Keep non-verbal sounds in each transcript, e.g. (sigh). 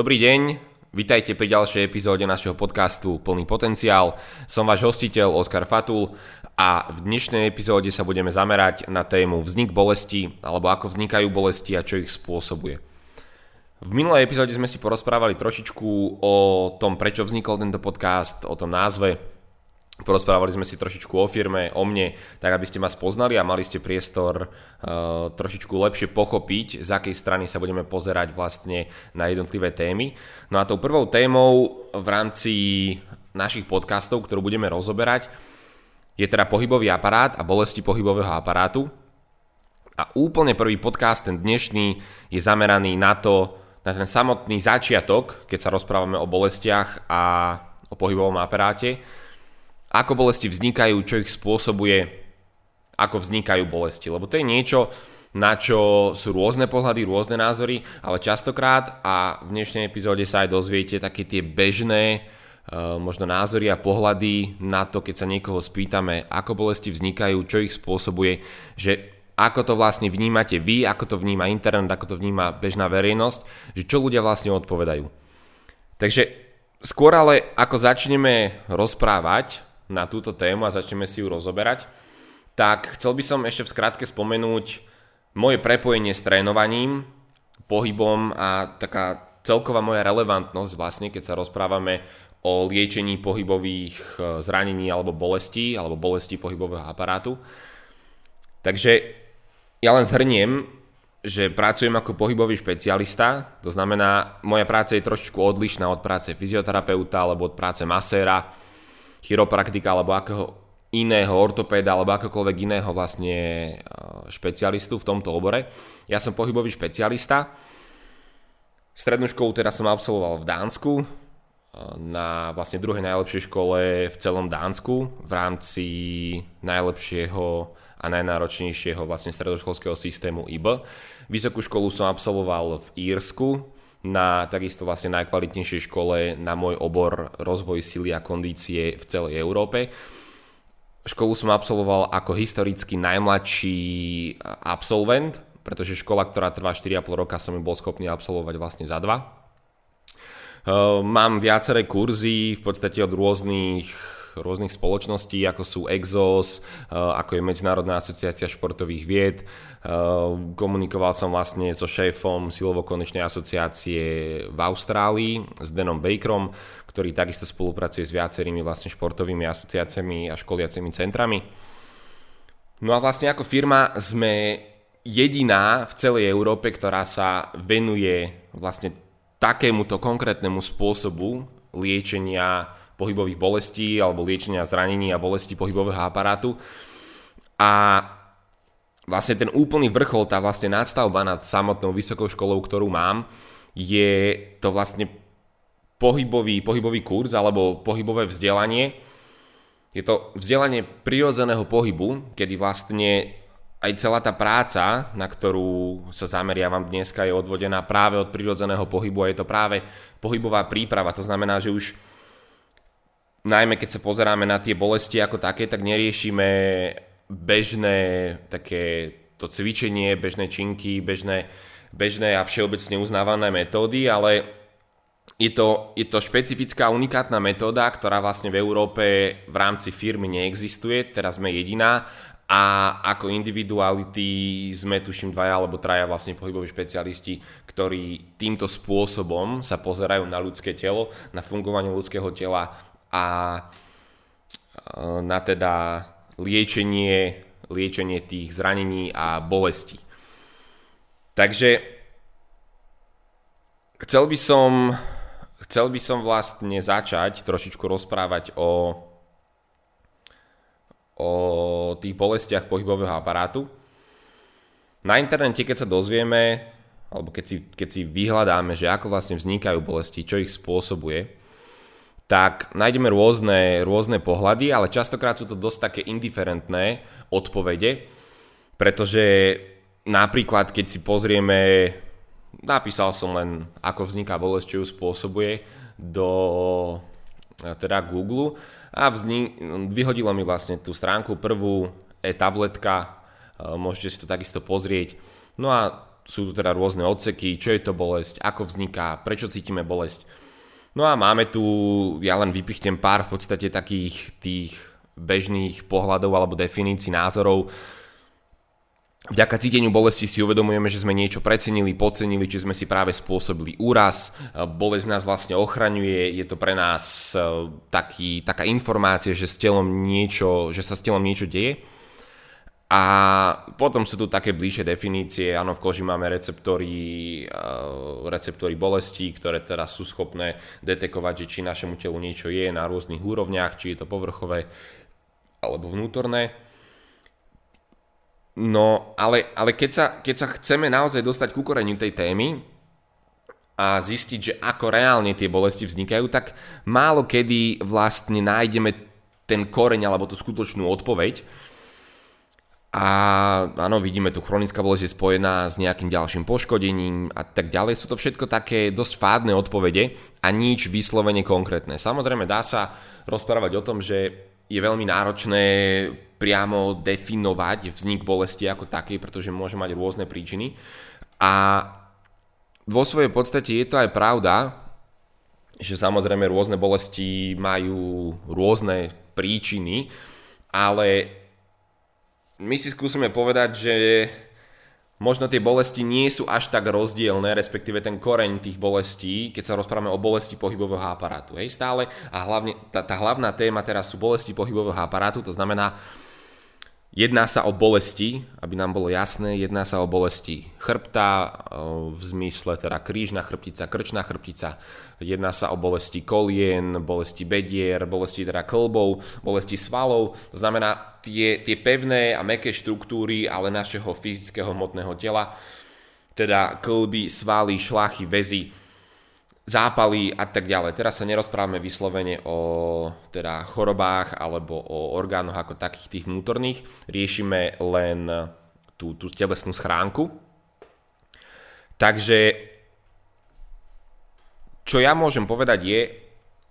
Dobrý deň, vitajte pri ďalšej epizóde našeho podcastu Plný potenciál. Som váš hostiteľ Oskar Fatul a v dnešnej epizóde sa budeme zamerať na tému vznik bolesti alebo ako vznikajú bolesti a čo ich spôsobuje. V minulej epizóde sme si porozprávali trošičku o tom, prečo vznikol tento podcast, o tom názve, Porozprávali sme si trošičku o firme, o mne, tak aby ste ma spoznali a mali ste priestor uh, trošičku lepšie pochopiť, z akej strany sa budeme pozerať vlastne na jednotlivé témy. No a tou prvou témou v rámci našich podcastov, ktorú budeme rozoberať, je teda pohybový aparát a bolesti pohybového aparátu. A úplne prvý podcast, ten dnešný, je zameraný na to, na ten samotný začiatok, keď sa rozprávame o bolestiach a o pohybovom aparáte ako bolesti vznikajú, čo ich spôsobuje, ako vznikajú bolesti. Lebo to je niečo, na čo sú rôzne pohľady, rôzne názory, ale častokrát a v dnešnej epizóde sa aj dozviete také tie bežné uh, možno názory a pohľady na to, keď sa niekoho spýtame, ako bolesti vznikajú, čo ich spôsobuje, že ako to vlastne vnímate vy, ako to vníma internet, ako to vníma bežná verejnosť, že čo ľudia vlastne odpovedajú. Takže skôr ale ako začneme rozprávať na túto tému a začneme si ju rozoberať, tak chcel by som ešte v skratke spomenúť moje prepojenie s trénovaním, pohybom a taká celková moja relevantnosť vlastne, keď sa rozprávame o liečení pohybových e, zranení alebo bolestí, alebo bolestí pohybového aparátu. Takže ja len zhrniem, že pracujem ako pohybový špecialista, to znamená, moja práca je trošičku odlišná od práce fyzioterapeuta alebo od práce maséra, chiropraktika alebo akého iného ortopéda alebo akokoľvek iného vlastne e, špecialistu v tomto obore. Ja som pohybový špecialista. Strednú školu teda som absolvoval v Dánsku, e, na vlastne druhej najlepšej škole v celom Dánsku v rámci najlepšieho a najnáročnejšieho vlastne stredoškolského systému IB. Vysokú školu som absolvoval v Írsku, na takisto vlastne najkvalitnejšej škole na môj obor rozvoj sily a kondície v celej Európe. Školu som absolvoval ako historicky najmladší absolvent, pretože škola, ktorá trvá 4,5 roka, som ju bol schopný absolvovať vlastne za dva. Ehm, mám viaceré kurzy v podstate od rôznych rôznych spoločností, ako sú EXOS, eh, ako je Medzinárodná asociácia športových vied. Eh, komunikoval som vlastne so šéfom silovo-konečnej asociácie v Austrálii, s Denom Bakerom, ktorý takisto spolupracuje s viacerými vlastne športovými asociáciami a školiacimi centrami. No a vlastne ako firma sme jediná v celej Európe, ktorá sa venuje vlastne takémuto konkrétnemu spôsobu liečenia pohybových bolestí alebo liečenia zranení a bolesti pohybového aparátu. A vlastne ten úplný vrchol, tá vlastne nadstavba nad samotnou vysokou školou, ktorú mám, je to vlastne pohybový, pohybový kurz alebo pohybové vzdelanie. Je to vzdelanie prirodzeného pohybu, kedy vlastne aj celá tá práca, na ktorú sa zameriavam dneska, je odvodená práve od prirodzeného pohybu a je to práve pohybová príprava. To znamená, že už najmä keď sa pozeráme na tie bolesti ako také, tak neriešime bežné také to cvičenie, bežné činky, bežné, bežné a všeobecne uznávané metódy, ale je to, je to špecifická unikátna metóda, ktorá vlastne v Európe v rámci firmy neexistuje, teraz sme jediná a ako individuality sme tuším dvaja alebo traja vlastne pohyboví špecialisti, ktorí týmto spôsobom sa pozerajú na ľudské telo, na fungovanie ľudského tela a e, na teda liečenie, liečenie tých zranení a bolestí. Takže chcel by som, chcel by som vlastne začať trošičku rozprávať o, o tých bolestiach pohybového aparátu. Na internete, keď sa dozvieme, alebo keď si, keď si vyhľadáme, že ako vlastne vznikajú bolesti, čo ich spôsobuje, tak nájdeme rôzne, rôzne pohľady, ale častokrát sú to dosť také indiferentné odpovede, pretože napríklad keď si pozrieme, napísal som len ako vzniká bolesť, čo ju spôsobuje do teda Google a vzni, vyhodilo mi vlastne tú stránku prvú e-tabletka, môžete si to takisto pozrieť. No a sú tu teda rôzne odseky, čo je to bolesť, ako vzniká, prečo cítime bolesť. No a máme tu, ja len vypichnem pár v podstate takých tých bežných pohľadov alebo definícií názorov. Vďaka cíteniu bolesti si uvedomujeme, že sme niečo precenili, podcenili, či sme si práve spôsobili úraz. Bolesť nás vlastne ochraňuje, je to pre nás e, taký, taká informácia, že, s telom niečo, že sa s telom niečo deje. A potom sú tu také bližšie definície, áno, v koži máme receptory, e, receptory bolesti, ktoré teraz sú schopné detekovať, že či našemu telu niečo je na rôznych úrovniach, či je to povrchové alebo vnútorné. No, ale, ale keď, sa, keď sa chceme naozaj dostať ku koreniu tej témy a zistiť, že ako reálne tie bolesti vznikajú, tak málo kedy vlastne nájdeme ten koreň alebo tú skutočnú odpoveď. A áno, vidíme tu chronická bolesť je spojená s nejakým ďalším poškodením a tak ďalej. Sú to všetko také dosť fádne odpovede a nič vyslovene konkrétne. Samozrejme dá sa rozprávať o tom, že je veľmi náročné priamo definovať vznik bolesti ako taký, pretože môže mať rôzne príčiny. A vo svojej podstate je to aj pravda, že samozrejme rôzne bolesti majú rôzne príčiny, ale my si skúsime povedať, že možno tie bolesti nie sú až tak rozdielne, respektíve ten koreň tých bolestí, keď sa rozprávame o bolesti pohybového aparátu. Hej, stále a hlavne tá, tá hlavná téma teraz sú bolesti pohybového aparátu, to znamená, Jedná sa o bolesti, aby nám bolo jasné, jedná sa o bolesti chrbta, v zmysle teda krížna chrbtica, krčná chrbtica, jedná sa o bolesti kolien, bolesti bedier, bolesti teda klbov, bolesti svalov, znamená tie, tie pevné a meké štruktúry, ale našeho fyzického hmotného tela, teda klby, svaly, šlachy, väzy, zápaly a tak ďalej. Teraz sa nerozprávame vyslovene o teda chorobách alebo o orgánoch ako takých tých vnútorných. Riešime len tú, tú telesnú schránku. Takže čo ja môžem povedať je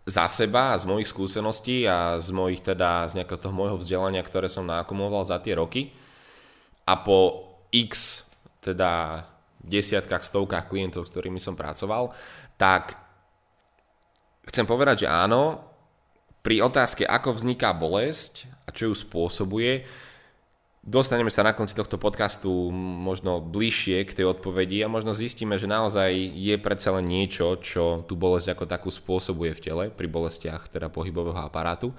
za seba a z mojich skúseností a z mojich teda z nejakého toho môjho vzdelania, ktoré som nakumuloval za tie roky a po x teda desiatkách, stovkách klientov, s ktorými som pracoval, tak chcem povedať, že áno, pri otázke, ako vzniká bolesť a čo ju spôsobuje, dostaneme sa na konci tohto podcastu možno bližšie k tej odpovedi a možno zistíme, že naozaj je predsa len niečo, čo tú bolesť ako takú spôsobuje v tele, pri bolestiach teda pohybového aparátu.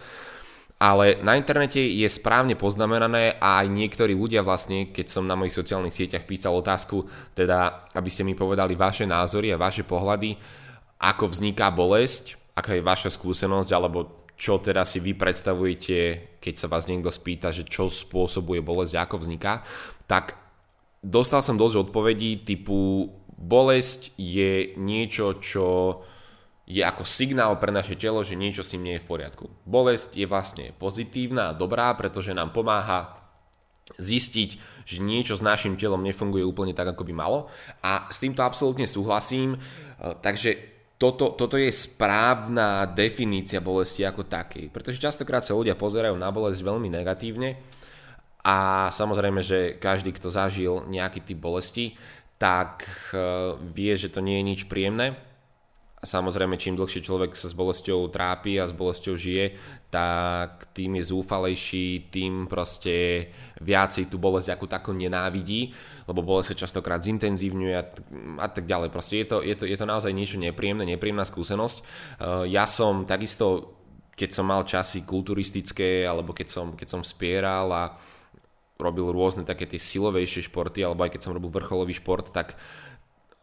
Ale na internete je správne poznamenané a aj niektorí ľudia vlastne, keď som na mojich sociálnych sieťach písal otázku, teda aby ste mi povedali vaše názory a vaše pohľady, ako vzniká bolesť, aká je vaša skúsenosť, alebo čo teda si vy predstavujete, keď sa vás niekto spýta, že čo spôsobuje bolesť, ako vzniká, tak dostal som dosť odpovedí typu bolesť je niečo, čo je ako signál pre naše telo, že niečo s ním nie je v poriadku. Bolesť je vlastne pozitívna a dobrá, pretože nám pomáha zistiť, že niečo s našim telom nefunguje úplne tak, ako by malo. A s týmto absolútne súhlasím. E, takže toto, toto je správna definícia bolesti ako takej. Pretože častokrát sa ľudia pozerajú na bolesť veľmi negatívne a samozrejme, že každý, kto zažil nejaký typ bolesti, tak e, vie, že to nie je nič príjemné a samozrejme, čím dlhšie človek sa s bolesťou trápi a s bolesťou žije, tak tým je zúfalejší, tým proste viacej tú bolesť ako takú nenávidí, lebo bolesť sa častokrát zintenzívňuje a, a tak ďalej. Proste je to, je, to, je to naozaj niečo nepríjemné, nepríjemná skúsenosť. Uh, ja som takisto, keď som mal časy kulturistické, alebo keď som, keď som spieral a robil rôzne také tie silovejšie športy, alebo aj keď som robil vrcholový šport, tak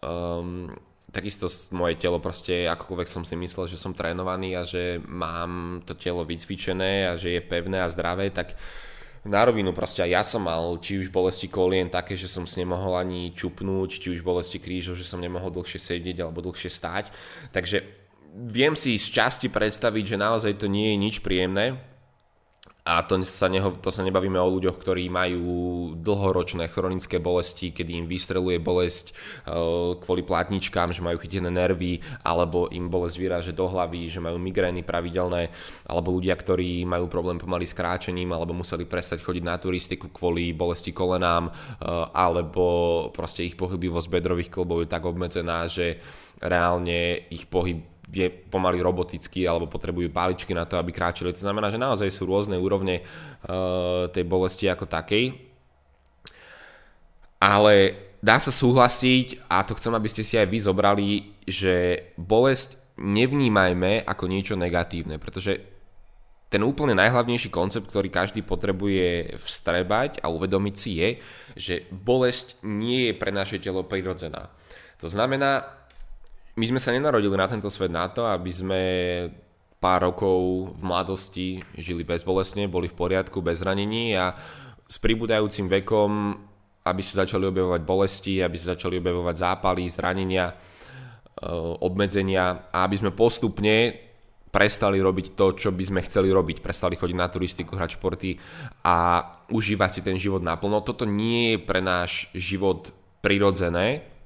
um, takisto moje telo proste, akokoľvek som si myslel, že som trénovaný a že mám to telo vycvičené a že je pevné a zdravé, tak na rovinu proste ja som mal či už bolesti kolien také, že som si nemohol ani čupnúť, či už bolesti krížov, že som nemohol dlhšie sedieť alebo dlhšie stáť. Takže viem si z časti predstaviť, že naozaj to nie je nič príjemné A to sa, neho, to sa nebavíme o ľuďoch, ktorí majú dlhoročné chronické bolesti, kedy im vystreluje bolesť uh, kvôli plátničkám, že majú chytené nervy, alebo im bolesť vyráže do hlavy, že majú migrény pravidelné, alebo ľudia, ktorí majú problém pomaly s kráčením, alebo museli prestať chodiť na turistiku kvôli bolesti kolenám, uh, alebo proste ich pohybivosť bedrových klbov je tak obmedzená, že reálne ich pohyb je pomaly robotický alebo potrebujú paličky na to, aby kráčali. To znamená, že naozaj sú rôzne úrovne uh, tej bolesti ako takej. Ale dá sa súhlasiť, a to chcem, aby ste si aj vy zobrali, že bolesť nevnímajme ako niečo negatívne, pretože ten úplne najhlavnejší koncept, ktorý každý potrebuje vstrebať a uvedomiť si je, že bolesť nie je pre naše telo prirodzená. To znamená, my sme sa nenarodili na tento svet na to, aby sme pár rokov v mladosti žili bezbolesne, boli v poriadku, bez zranení a s pribúdajúcim vekom, aby sa začali objavovať bolesti, aby sa začali objavovať zápaly, zranenia, e, obmedzenia a aby sme postupne prestali robiť to, čo by sme chceli robiť. Prestali chodiť na turistiku, hrať športy a užívať si ten život naplno. Toto nie je pre náš život prirodzené,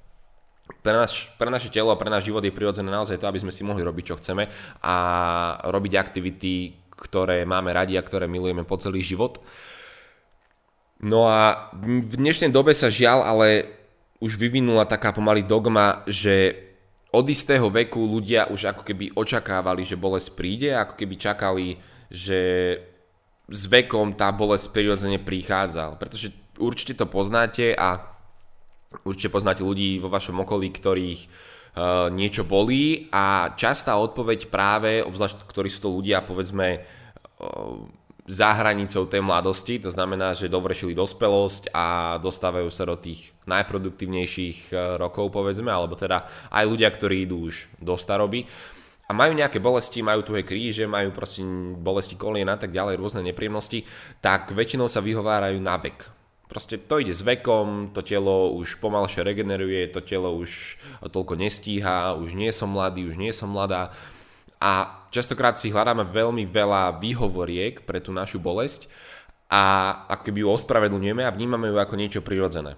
pre, naš, pre naše telo a pre náš život je prirodzené naozaj to, aby sme si mohli robiť, čo chceme a robiť aktivity, ktoré máme radi a ktoré milujeme po celý život. No a v dnešnej dobe sa žiaľ, ale už vyvinula taká pomaly dogma, že od istého veku ľudia už ako keby očakávali, že bolesť príde, ako keby čakali, že s vekom tá bolesť prirodzene prichádza. Pretože určite to poznáte a Určite poznáte ľudí vo vašom okolí, ktorých uh, niečo bolí a častá odpoveď práve, obzvlášť ktorí sú to ľudia povedzme uh, za hranicou tej mladosti, to znamená, že dovršili dospelosť a dostávajú sa do tých najproduktívnejších uh, rokov povedzme, alebo teda aj ľudia, ktorí idú už do staroby a majú nejaké bolesti, majú tuhé kríže, majú proste bolesti kolien a tak ďalej, rôzne nepríjemnosti, tak väčšinou sa vyhovárajú na vek Proste to ide s vekom, to telo už pomalšie regeneruje, to telo už toľko nestíha, už nie som mladý, už nie som mladá. A častokrát si hľadáme veľmi veľa výhovoriek pre tú našu bolesť a ako keby ju ospravedlňujeme a vnímame ju ako niečo prirodzené.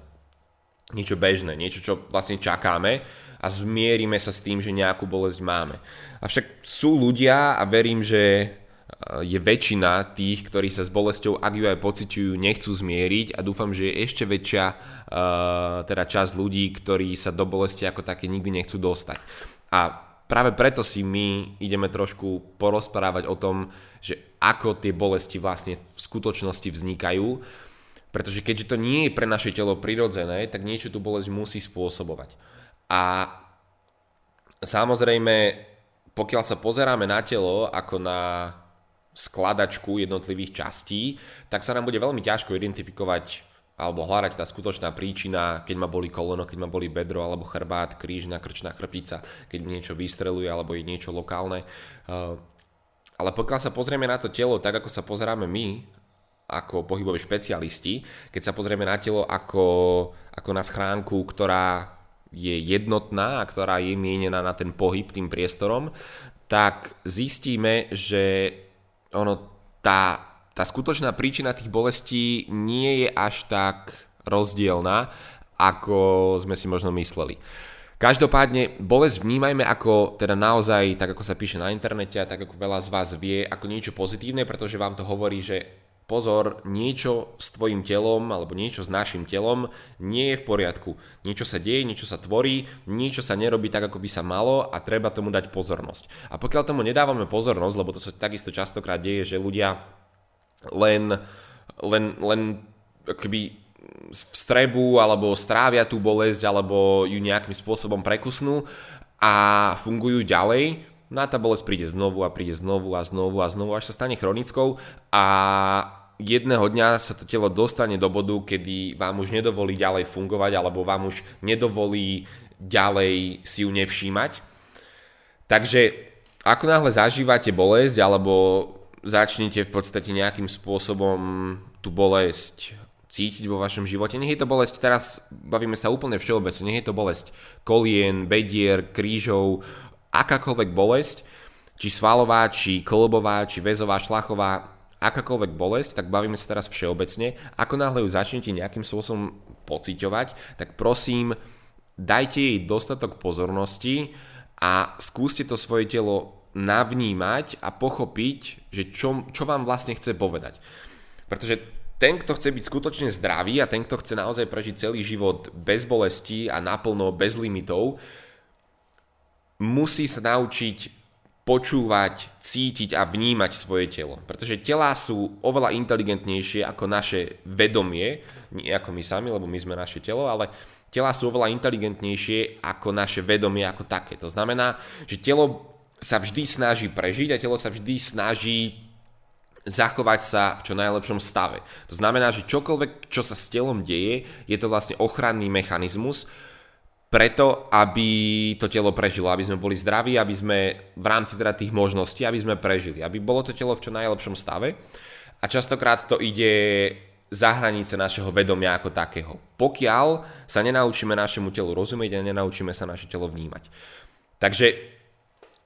Niečo bežné, niečo, čo vlastne čakáme a zmierime sa s tým, že nejakú bolesť máme. Avšak sú ľudia a verím, že je väčšina tých, ktorí sa s bolesťou, ak ju aj pociťujú, nechcú zmieriť a dúfam, že je ešte väčšia uh, teda časť ľudí, ktorí sa do bolesti ako také nikdy nechcú dostať. A práve preto si my ideme trošku porozprávať o tom, že ako tie bolesti vlastne v skutočnosti vznikajú, pretože keďže to nie je pre naše telo prirodzené, tak niečo tú bolesť musí spôsobovať. A samozrejme, pokiaľ sa pozeráme na telo ako na skladačku jednotlivých častí, tak sa nám bude veľmi ťažko identifikovať alebo hľadať tá skutočná príčina, keď ma boli koleno, keď ma boli bedro alebo chrbát, krížna, krčná chrbtica, keď mi niečo vystreluje alebo je niečo lokálne. Uh, ale pokiaľ sa pozrieme na to telo tak, ako sa pozeráme my, ako pohyboví špecialisti, keď sa pozrieme na telo ako, ako na schránku, ktorá je jednotná a ktorá je mienená na ten pohyb tým priestorom, tak zistíme, že ono, tá, tá skutočná príčina tých bolestí nie je až tak rozdielna, ako sme si možno mysleli. Každopádne bolesť vnímajme ako teda naozaj, tak ako sa píše na internete a tak ako veľa z vás vie, ako niečo pozitívne, pretože vám to hovorí, že pozor, niečo s tvojim telom alebo niečo s našim telom nie je v poriadku. Niečo sa deje, niečo sa tvorí, niečo sa nerobí tak, ako by sa malo a treba tomu dať pozornosť. A pokiaľ tomu nedávame pozornosť, lebo to sa takisto častokrát deje, že ľudia len, len, len keby strebu alebo strávia tú bolesť alebo ju nejakým spôsobom prekusnú a fungujú ďalej, No a tá bolesť príde znovu a príde znovu a znovu a znovu, až sa stane chronickou a jedného dňa sa to telo dostane do bodu, kedy vám už nedovolí ďalej fungovať alebo vám už nedovolí ďalej si ju nevšímať. Takže ako náhle zažívate bolesť alebo začnete v podstate nejakým spôsobom tú bolesť cítiť vo vašom živote. Nech je to bolesť, teraz bavíme sa úplne všeobecne, nech je to bolesť kolien, bedier, krížov, akákoľvek bolesť, či svalová, či kolobová, či väzová, šlachová, akákoľvek bolesť, tak bavíme sa teraz všeobecne, ako náhle ju začnete nejakým spôsobom pociťovať, tak prosím, dajte jej dostatok pozornosti a skúste to svoje telo navnímať a pochopiť, že čo, čo vám vlastne chce povedať. Pretože ten, kto chce byť skutočne zdravý a ten, kto chce naozaj prežiť celý život bez bolesti a naplno, bez limitov, musí sa naučiť počúvať, cítiť a vnímať svoje telo. Pretože telá sú oveľa inteligentnejšie ako naše vedomie, nie ako my sami, lebo my sme naše telo, ale telá sú oveľa inteligentnejšie ako naše vedomie ako také. To znamená, že telo sa vždy snaží prežiť a telo sa vždy snaží zachovať sa v čo najlepšom stave. To znamená, že čokoľvek, čo sa s telom deje, je to vlastne ochranný mechanizmus, preto, aby to telo prežilo, aby sme boli zdraví, aby sme v rámci teda tých možností, aby sme prežili, aby bolo to telo v čo najlepšom stave. A častokrát to ide za hranice našeho vedomia ako takého. Pokiaľ sa nenaučíme našemu telu rozumieť a nenaučíme sa naše telo vnímať. Takže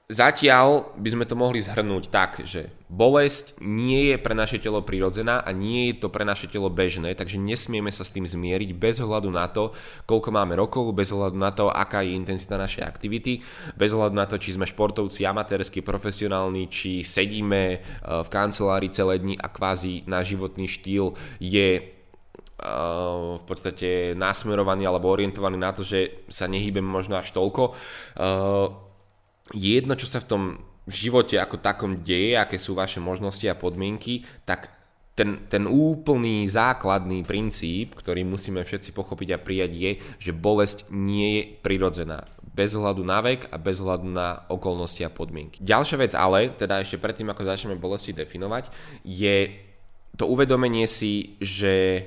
Zatiaľ by sme to mohli zhrnúť tak, že bolesť nie je pre naše telo prirodzená a nie je to pre naše telo bežné, takže nesmieme sa s tým zmieriť bez ohľadu na to, koľko máme rokov, bez ohľadu na to, aká je intenzita našej aktivity, bez ohľadu na to, či sme športovci, amatérsky, profesionálni, či sedíme e, v kancelárii celé dni a kvázi náš životný štýl je e, v podstate nasmerovaný alebo orientovaný na to, že sa nehýbeme možno až toľko. E, je jedno, čo sa v tom živote ako takom deje, aké sú vaše možnosti a podmienky, tak ten, ten úplný základný princíp, ktorý musíme všetci pochopiť a prijať je, že bolesť nie je prirodzená. Bez ohľadu na vek a bez ohľadu na okolnosti a podmienky. Ďalšia vec ale, teda ešte predtým ako začneme bolesti definovať, je to uvedomenie si, že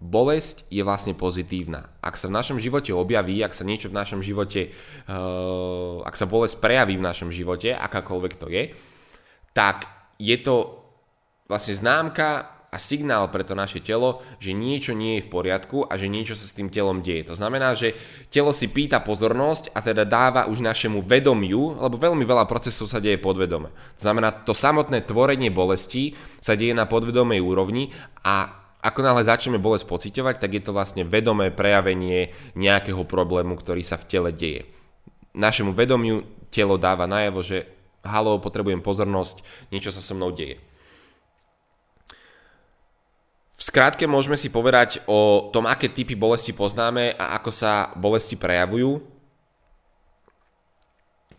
bolesť je vlastne pozitívna. Ak sa v našom živote objaví, ak sa niečo v našom živote, uh, ak sa bolesť prejaví v našom živote, akákoľvek to je, tak je to vlastne známka a signál pre to naše telo, že niečo nie je v poriadku a že niečo sa s tým telom deje. To znamená, že telo si pýta pozornosť a teda dáva už našemu vedomiu, lebo veľmi veľa procesov sa deje podvedome. To znamená, to samotné tvorenie bolesti sa deje na podvedomej úrovni a ako náhle začneme bolesť pociťovať, tak je to vlastne vedomé prejavenie nejakého problému, ktorý sa v tele deje. Našemu vedomiu telo dáva najavo, že halo, potrebujem pozornosť, niečo sa so mnou deje. V skrátke môžeme si povedať o tom, aké typy bolesti poznáme a ako sa bolesti prejavujú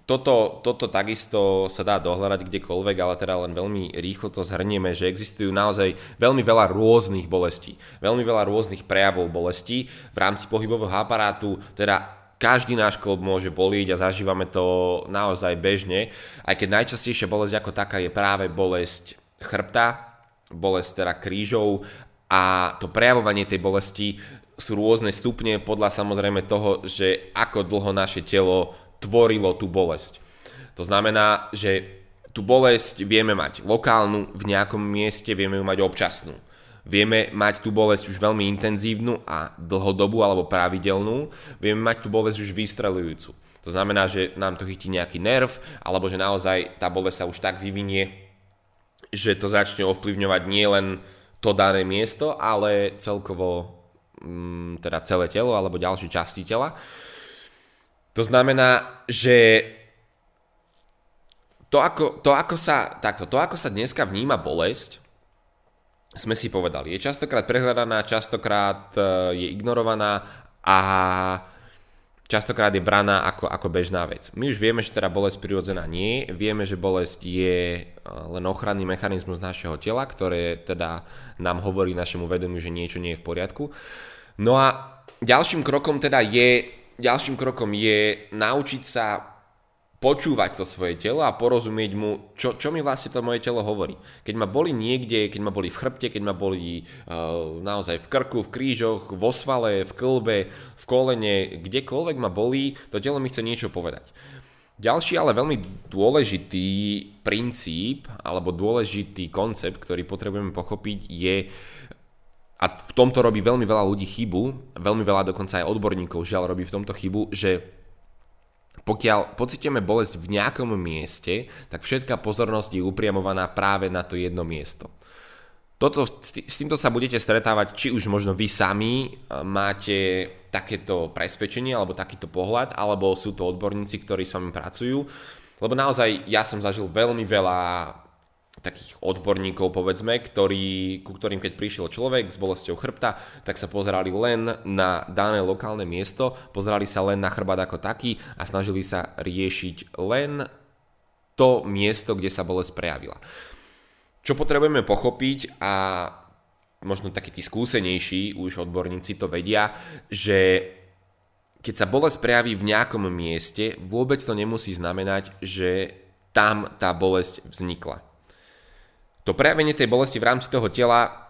toto, toto takisto sa dá dohľadať kdekoľvek, ale teda len veľmi rýchlo to zhrnieme, že existujú naozaj veľmi veľa rôznych bolestí, veľmi veľa rôznych prejavov bolestí v rámci pohybového aparátu, teda každý náš klub môže boliť a zažívame to naozaj bežne, aj keď najčastejšia bolesť ako taká je práve bolesť chrbta, bolesť teda krížov a to prejavovanie tej bolesti sú rôzne stupne podľa samozrejme toho, že ako dlho naše telo tvorilo tú bolesť. To znamená, že tú bolesť vieme mať lokálnu v nejakom mieste, vieme ju mať občasnú. Vieme mať tú bolesť už veľmi intenzívnu a dlhodobú alebo pravidelnú. Vieme mať tú bolesť už vystrelujúcu. To znamená, že nám to chytí nejaký nerv, alebo že naozaj tá bolesť sa už tak vyvinie, že to začne ovplyvňovať nielen to dané miesto, ale celkovo mm, teda celé telo alebo ďalšie časti tela. To znamená, že to ako, to, ako sa, takto, to, ako sa dneska vníma bolesť, sme si povedali, je častokrát prehľadaná, častokrát e, je ignorovaná a častokrát je braná ako, ako bežná vec. My už vieme, že teda bolesť prirodzená nie, vieme, že bolesť je e, len ochranný mechanizmus našeho tela, ktoré teda nám hovorí našemu vedomiu, že niečo nie je v poriadku. No a ďalším krokom teda je ďalším krokom je naučiť sa počúvať to svoje telo a porozumieť mu, čo, čo mi vlastne to moje telo hovorí. Keď ma boli niekde, keď ma boli v chrbte, keď ma boli uh, naozaj v krku, v krížoch, vo svale, v klbe, v kolene, kdekoľvek ma bolí, to telo mi chce niečo povedať. Ďalší ale veľmi dôležitý princíp alebo dôležitý koncept, ktorý potrebujeme pochopiť je a v tomto robí veľmi veľa ľudí chybu, veľmi veľa dokonca aj odborníkov žiaľ robí v tomto chybu, že pokiaľ pocitíme bolesť v nejakom mieste, tak všetká pozornosť je upriamovaná práve na to jedno miesto. toto, s týmto sa budete stretávať, či už možno vy sami e, máte takéto presvedčenie alebo takýto pohľad, alebo sú to odborníci, ktorí s vami pracujú. Lebo naozaj ja som zažil veľmi veľa takých odborníkov, povedzme, ktorí, ku ktorým keď prišiel človek s bolesťou chrbta, tak sa pozerali len na dané lokálne miesto, pozerali sa len na chrbát ako taký a snažili sa riešiť len to miesto, kde sa bolesť prejavila. Čo potrebujeme pochopiť a možno takí tí skúsenejší už odborníci to vedia, že keď sa bolesť prejaví v nejakom mieste, vôbec to nemusí znamenať, že tam tá bolesť vznikla. To prejavenie tej bolesti v rámci toho tela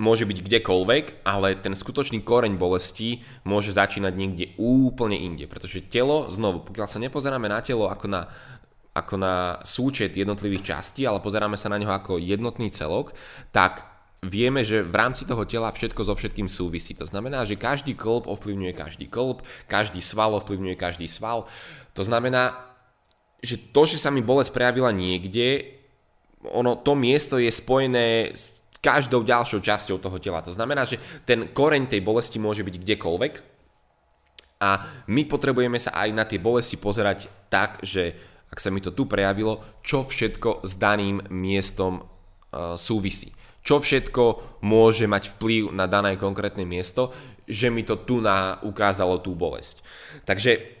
môže byť kdekoľvek, ale ten skutočný koreň bolesti môže začínať niekde úplne inde, pretože telo, znovu, pokiaľ sa nepozeráme na telo ako na ako na súčet jednotlivých častí, ale pozeráme sa na neho ako jednotný celok, tak vieme, že v rámci toho tela všetko so všetkým súvisí. To znamená, že každý klb ovplyvňuje každý klb, každý sval ovplyvňuje každý sval. To znamená, že to, že sa mi bolesť prejavila niekde, ono, to miesto je spojené s každou ďalšou časťou toho tela. To znamená, že ten koreň tej bolesti môže byť kdekoľvek a my potrebujeme sa aj na tie bolesti pozerať tak, že ak sa mi to tu prejavilo, čo všetko s daným miestom uh, súvisí. Čo všetko môže mať vplyv na dané konkrétne miesto, že mi to tu na ukázalo tú bolesť. Takže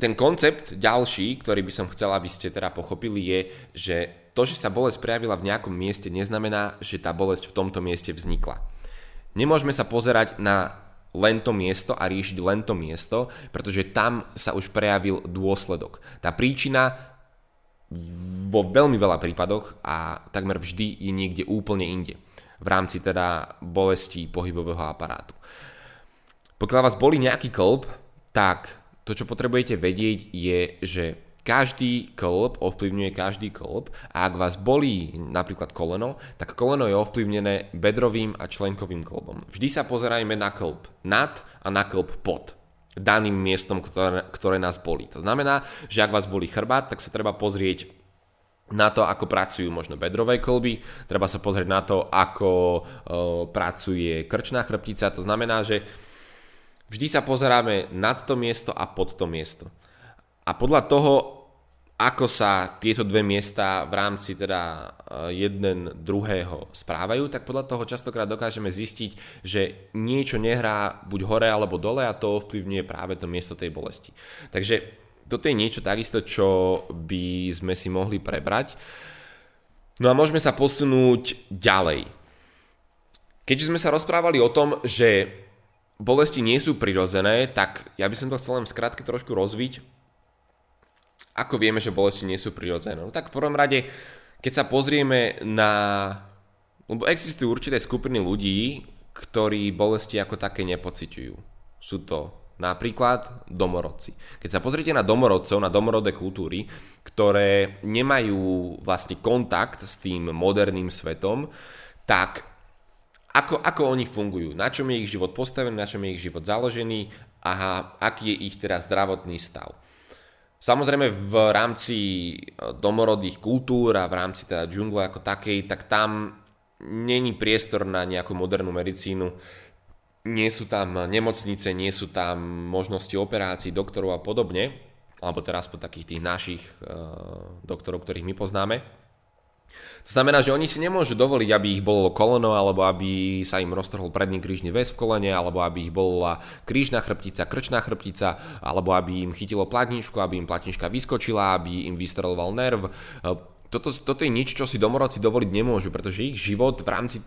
ten koncept ďalší, ktorý by som chcel, aby ste teda pochopili, je, že to, že sa bolesť prejavila v nejakom mieste, neznamená, že tá bolesť v tomto mieste vznikla. Nemôžeme sa pozerať na len to miesto a riešiť len to miesto, pretože tam sa už prejavil dôsledok. Tá príčina vo veľmi veľa prípadoch a takmer vždy je niekde úplne inde. V rámci teda bolesti pohybového aparátu. Pokiaľ vás boli nejaký klb, tak to, čo potrebujete vedieť, je, že každý klb ovplyvňuje každý klb a ak vás bolí napríklad koleno, tak koleno je ovplyvnené bedrovým a členkovým klbom. Vždy sa pozerajme na klb nad a na klb pod daným miestom, ktoré, ktoré nás bolí. To znamená, že ak vás bolí chrbát, tak sa treba pozrieť na to, ako pracujú možno bedrové kolby, treba sa pozrieť na to, ako e, pracuje krčná chrbtica, to znamená, že vždy sa pozeráme nad to miesto a pod to miesto. A podľa toho, ako sa tieto dve miesta v rámci teda eh, jeden druhého správajú, tak podľa toho častokrát dokážeme zistiť, že niečo nehrá buď hore alebo dole a to ovplyvňuje práve to miesto tej bolesti. Takže toto je niečo takisto, čo by sme si mohli prebrať. No a môžeme sa posunúť ďalej. Keďže sme sa rozprávali o tom, že bolesti nie sú prirodzené, tak ja by som to chcel len v skratke trošku rozviť ako vieme, že bolesti nie sú prirodzené? No tak v prvom rade, keď sa pozrieme na... Lebo existujú určité skupiny ľudí, ktorí bolesti ako také nepociťujú. Sú to napríklad domorodci. Keď sa pozriete na domorodcov, na domorodé kultúry, ktoré nemajú vlastne kontakt s tým moderným svetom, tak ako, ako oni fungujú, na čom je ich život postavený, na čom je ich život založený a aký je ich teraz zdravotný stav. Samozrejme v rámci e, domorodých kultúr a v rámci teda džungle ako takej, tak tam není priestor na nejakú modernú medicínu. Nie sú tam nemocnice, nie sú tam možnosti operácií, doktorov a podobne, alebo teraz po takých tých našich uh, doktorov, ktorých my poznáme. To znamená, že oni si nemôžu dovoliť, aby ich bolo koleno, alebo aby sa im roztrhol predný krížny väz v kolene, alebo aby ich bola krížna chrbtica, krčná chrbtica, alebo aby im chytilo platničku, aby im platnička vyskočila, aby im vystreloval nerv. E, toto, toto je nič, čo si domorodci dovoliť nemôžu, pretože ich život v rámci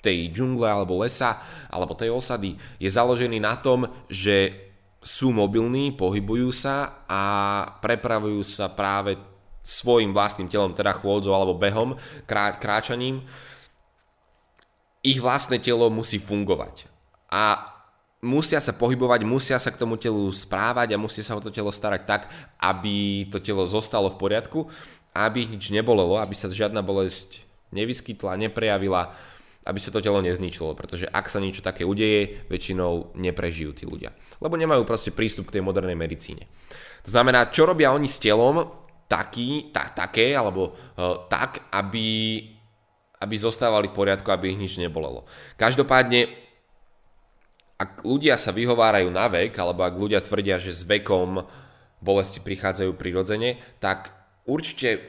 tej džungle alebo lesa alebo tej osady je založený na tom, že sú mobilní, pohybujú sa a prepravujú sa práve svojim vlastným telom, teda chôdzou alebo behom, krá, kráčaním, ich vlastné telo musí fungovať. A musia sa pohybovať, musia sa k tomu telu správať a musia sa o to telo starať tak, aby to telo zostalo v poriadku aby nič nebolelo, aby sa žiadna bolesť nevyskytla, neprejavila, aby sa to telo nezničilo, pretože ak sa niečo také udeje, väčšinou neprežijú tí ľudia. Lebo nemajú proste prístup k tej modernej medicíne. To znamená, čo robia oni s telom, taký, ta, také, alebo uh, tak, aby aby zostávali v poriadku, aby ich nič nebolelo. Každopádne, ak ľudia sa vyhovárajú na vek, alebo ak ľudia tvrdia, že s vekom bolesti prichádzajú prirodzene, tak určite,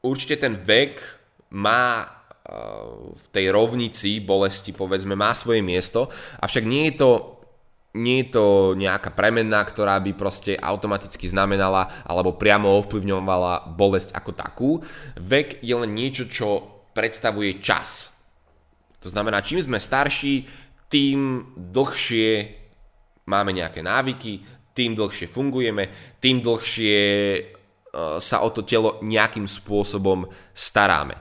určite ten vek má v tej rovnici bolesti, povedzme, má svoje miesto, avšak nie je to nie je to nejaká premenná, ktorá by proste automaticky znamenala alebo priamo ovplyvňovala bolesť ako takú. Vek je len niečo, čo predstavuje čas. To znamená, čím sme starší, tým dlhšie máme nejaké návyky, tým dlhšie fungujeme, tým dlhšie e, sa o to telo nejakým spôsobom staráme.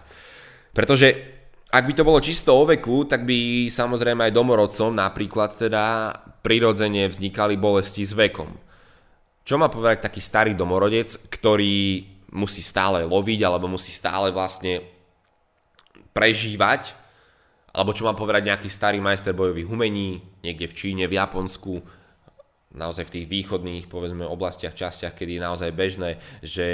Pretože ak by to bolo čisto o veku, tak by samozrejme aj domorodcom napríklad teda prirodzene vznikali bolesti s vekom. Čo má povedať taký starý domorodec, ktorý musí stále loviť alebo musí stále vlastne prežívať, alebo čo má povedať nejaký starý majster bojových umení, niekde v Číne, v Japonsku, naozaj v tých východných, povedzme, oblastiach, častiach, kedy je naozaj bežné, že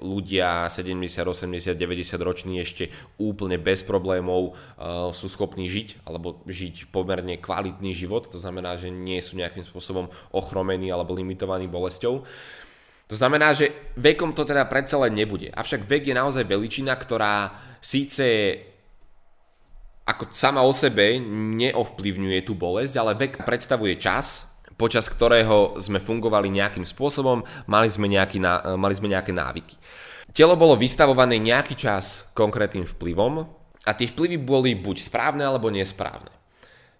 ľudia 70, 80, 90 roční ešte úplne bez problémov uh, sú schopní žiť, alebo žiť pomerne kvalitný život, to znamená, že nie sú nejakým spôsobom ochromení alebo limitovaní bolesťou. To znamená, že vekom to teda predsa len nebude. Avšak vek je naozaj veličina, ktorá síce ako sama o sebe neovplyvňuje tú bolesť, ale vek predstavuje čas, počas ktorého sme fungovali nejakým spôsobom, mali sme, nejaký, mali sme nejaké návyky. Telo bolo vystavované nejaký čas konkrétnym vplyvom a tie vplyvy boli buď správne alebo nesprávne.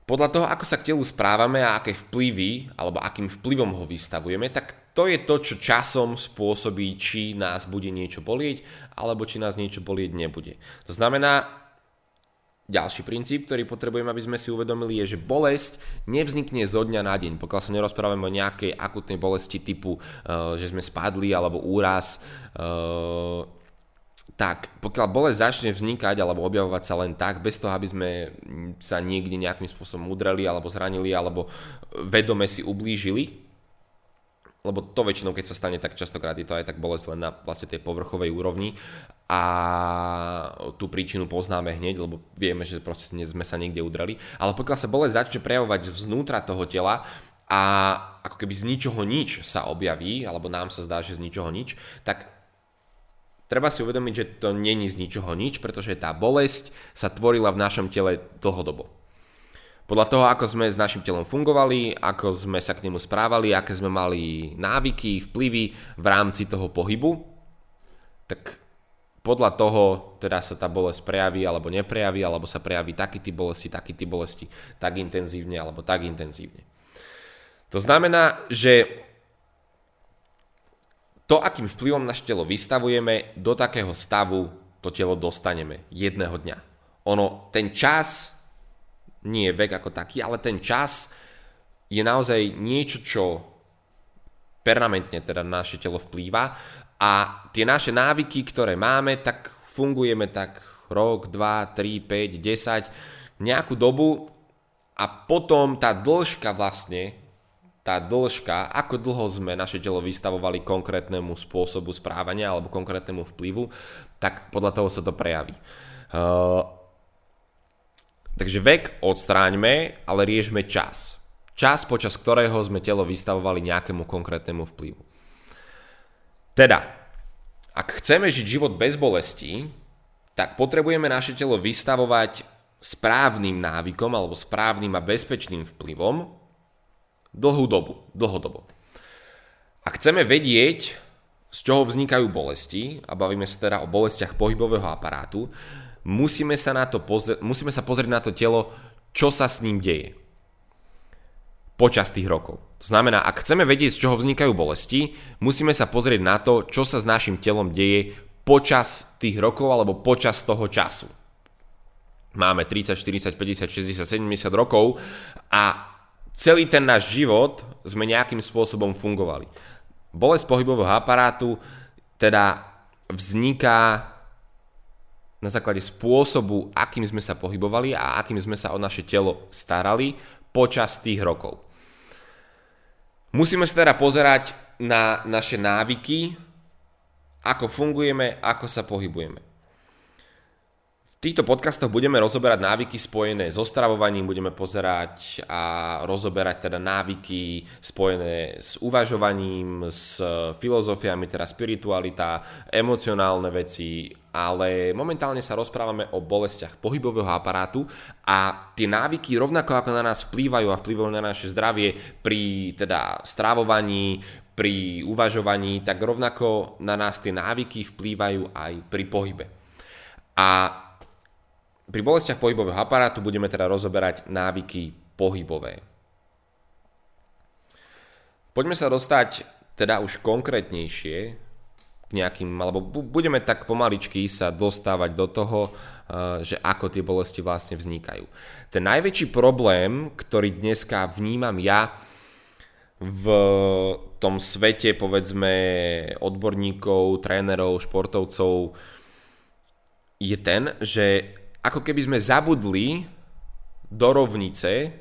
Podľa toho, ako sa k telu správame a aké vplyvy alebo akým vplyvom ho vystavujeme, tak to je to, čo časom spôsobí, či nás bude niečo bolieť alebo či nás niečo bolieť nebude. To znamená, ďalší princíp, ktorý potrebujeme, aby sme si uvedomili, je, že bolesť nevznikne zo dňa na deň. Pokiaľ sa nerozprávame o nejakej akutnej bolesti typu, uh, že sme spadli alebo úraz, uh, tak pokiaľ bolesť začne vznikať alebo objavovať sa len tak, bez toho, aby sme sa niekde nejakým spôsobom udreli alebo zranili alebo vedome si ublížili, lebo to väčšinou, keď sa stane, tak častokrát je to aj tak bolesť len na vlastne tej povrchovej úrovni a tú príčinu poznáme hneď, lebo vieme, že proste sme sa niekde udrali. Ale pokiaľ sa bolesť začne prejavovať vznútra toho tela a ako keby z ničoho nič sa objaví, alebo nám sa zdá, že z ničoho nič, tak treba si uvedomiť, že to není z ničoho nič, pretože tá bolesť sa tvorila v našom tele dlhodobo. Podľa toho, ako sme s našim telom fungovali, ako sme sa k nemu správali, aké sme mali návyky, vplyvy v rámci toho pohybu, tak podľa toho teda sa tá bolesť prejaví alebo neprejaví, alebo sa prejaví taký typ bolesti, taký typ bolesti, tak intenzívne alebo tak intenzívne. To znamená, že to, akým vplyvom naše telo vystavujeme, do takého stavu to telo dostaneme jedného dňa. Ono, ten čas nie je vek ako taký, ale ten čas je naozaj niečo, čo permanentne teda naše telo vplýva a tie naše návyky, ktoré máme, tak fungujeme tak rok, 2, 3, 5, 10, nejakú dobu a potom tá dĺžka vlastne, tá dĺžka, ako dlho sme naše telo vystavovali konkrétnemu spôsobu správania alebo konkrétnemu vplyvu, tak podľa toho sa to prejaví. Uh, Takže vek odstráňme, ale riešme čas. Čas, počas ktorého sme telo vystavovali nejakému konkrétnemu vplyvu. Teda, ak chceme žiť život bez bolesti, tak potrebujeme naše telo vystavovať správnym návykom alebo správnym a bezpečným vplyvom dlhú dobu, dlhodobo. Ak chceme vedieť, z čoho vznikajú bolesti, a bavíme sa teda o bolestiach pohybového aparátu, musíme sa, na to pozrieť, musíme sa pozrieť na to telo, čo sa s ním deje počas tých rokov. To znamená, ak chceme vedieť, z čoho vznikajú bolesti, musíme sa pozrieť na to, čo sa s našim telom deje počas tých rokov alebo počas toho času. Máme 30, 40, 50, 60, 70 rokov a celý ten náš život sme nejakým spôsobom fungovali. Bolesť pohybového aparátu teda vzniká na základe spôsobu, akým sme sa pohybovali a akým sme sa o naše telo starali počas tých rokov. Musíme sa teda pozerať na naše návyky, ako fungujeme, ako sa pohybujeme. Týchto podcastoch budeme rozoberať návyky spojené so stravovaním, budeme pozerať a rozoberať teda návyky spojené s uvažovaním, s filozofiami, teda spiritualita, emocionálne veci, ale momentálne sa rozprávame o bolestiach pohybového aparátu a tie návyky rovnako ako na nás vplývajú a vplyvajú na naše zdravie pri teda strávovaní, pri uvažovaní, tak rovnako na nás tie návyky vplývajú aj pri pohybe. A pri bolestiach pohybového aparátu budeme teda rozoberať návyky pohybové. Poďme sa dostať teda už konkrétnejšie k nejakým, alebo budeme tak pomaličky sa dostávať do toho, eh, že ako tie bolesti vlastne vznikajú. Ten najväčší problém, ktorý dneska vnímam ja v tom svete, povedzme, odborníkov, trénerov, športovcov, je ten, že ako keby sme zabudli do rovnice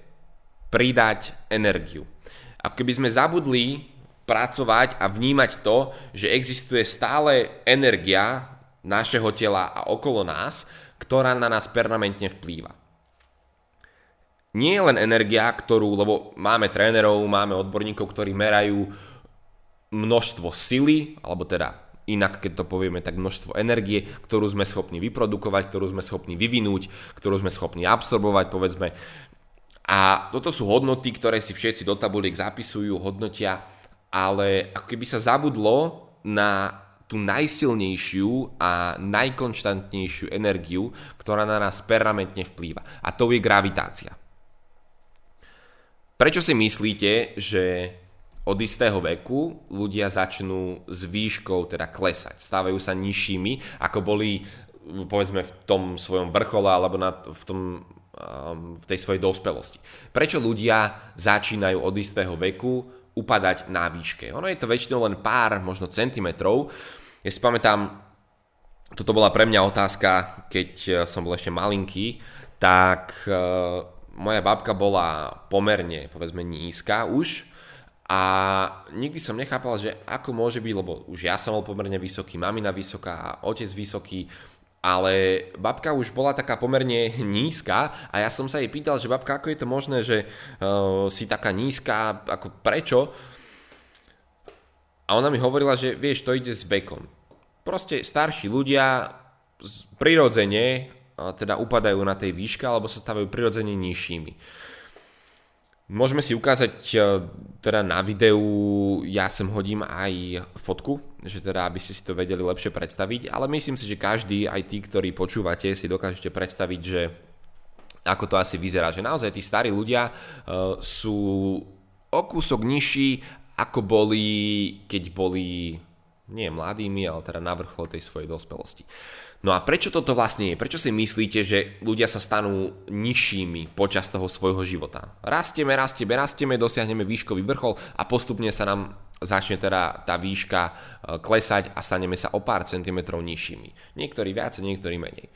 pridať energiu. Ako keby sme zabudli pracovať a vnímať to, že existuje stále energia našeho tela a okolo nás, ktorá na nás permanentne vplýva. Nie je len energia, ktorú, lebo máme trénerov, máme odborníkov, ktorí merajú množstvo sily, alebo teda inak keď to povieme, tak množstvo energie, ktorú sme schopní vyprodukovať, ktorú sme schopní vyvinúť, ktorú sme schopní absorbovať, povedzme. A toto sú hodnoty, ktoré si všetci do tabuliek zapisujú, hodnotia, ale ako keby sa zabudlo na tú najsilnejšiu a najkonštantnejšiu energiu, ktorá na nás permanentne vplýva. A to je gravitácia. Prečo si myslíte, že od istého veku ľudia začnú s výškou teda klesať. Stávajú sa nižšími, ako boli povedzme v tom svojom vrchole alebo na, v, tom, um, v tej svojej dospelosti. Prečo ľudia začínajú od istého veku upadať na výške? Ono je to väčšinou len pár, možno centimetrov. Ja si pamätám, toto bola pre mňa otázka, keď uh, som bol ešte malinký, tak uh, moja babka bola pomerne, povedzme, nízka už, a nikdy som nechápal, že ako môže byť, lebo už ja som bol pomerne vysoký, mamina vysoká, otec vysoký, ale babka už bola taká pomerne (laughs) nízka a ja som sa jej pýtal, že babka, ako je to možné, že uh, si taká nízka, ako prečo? A ona mi hovorila, že vieš, to ide s vekom. Proste starší ľudia prirodzene uh, teda upadajú na tej výške alebo sa stávajú prirodzene nižšími. Môžeme si ukázať e, teda na videu, ja sem hodím aj fotku, že teda aby ste si to vedeli lepšie predstaviť, ale myslím si, že každý, aj tí, ktorí počúvate, si dokážete predstaviť, že ako to asi vyzerá, že naozaj tí starí ľudia uh, sú o kúsok nižší, ako boli, keď boli nie mladými, ale teda na vrchole tej svojej dospelosti. No a prečo toto vlastne je? Prečo si myslíte, že ľudia sa stanú nižšími počas toho svojho života? Rastieme, rastieme, rastieme, dosiahneme výškový vrchol a postupne sa nám začne teda tá výška e, klesať a staneme sa o pár centimetrov nižšími. Niektorí viac, niektorí menej.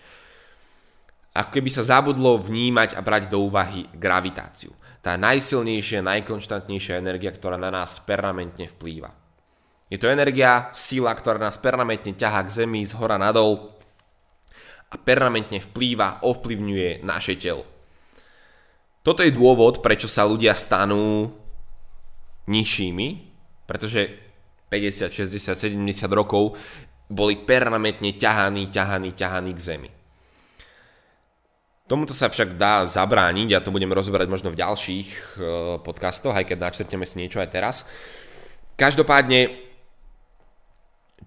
Ako keby sa zabudlo vnímať a brať do úvahy gravitáciu. Tá najsilnejšia, najkonštantnejšia energia, ktorá na nás permanentne vplýva. Je to energia, sila, ktorá nás permanentne ťahá k zemi, z hora nadol, a permanentne vplýva, ovplyvňuje naše telo. Toto je dôvod, prečo sa ľudia stanú nižšími, pretože 50, 60, 70 rokov boli permanentne ťahaní, ťahaní, ťahaní k zemi. Tomuto sa však dá zabrániť, ja to budem rozoberať možno v ďalších uh, podcastoch, aj keď načrtneme si niečo aj teraz. Každopádne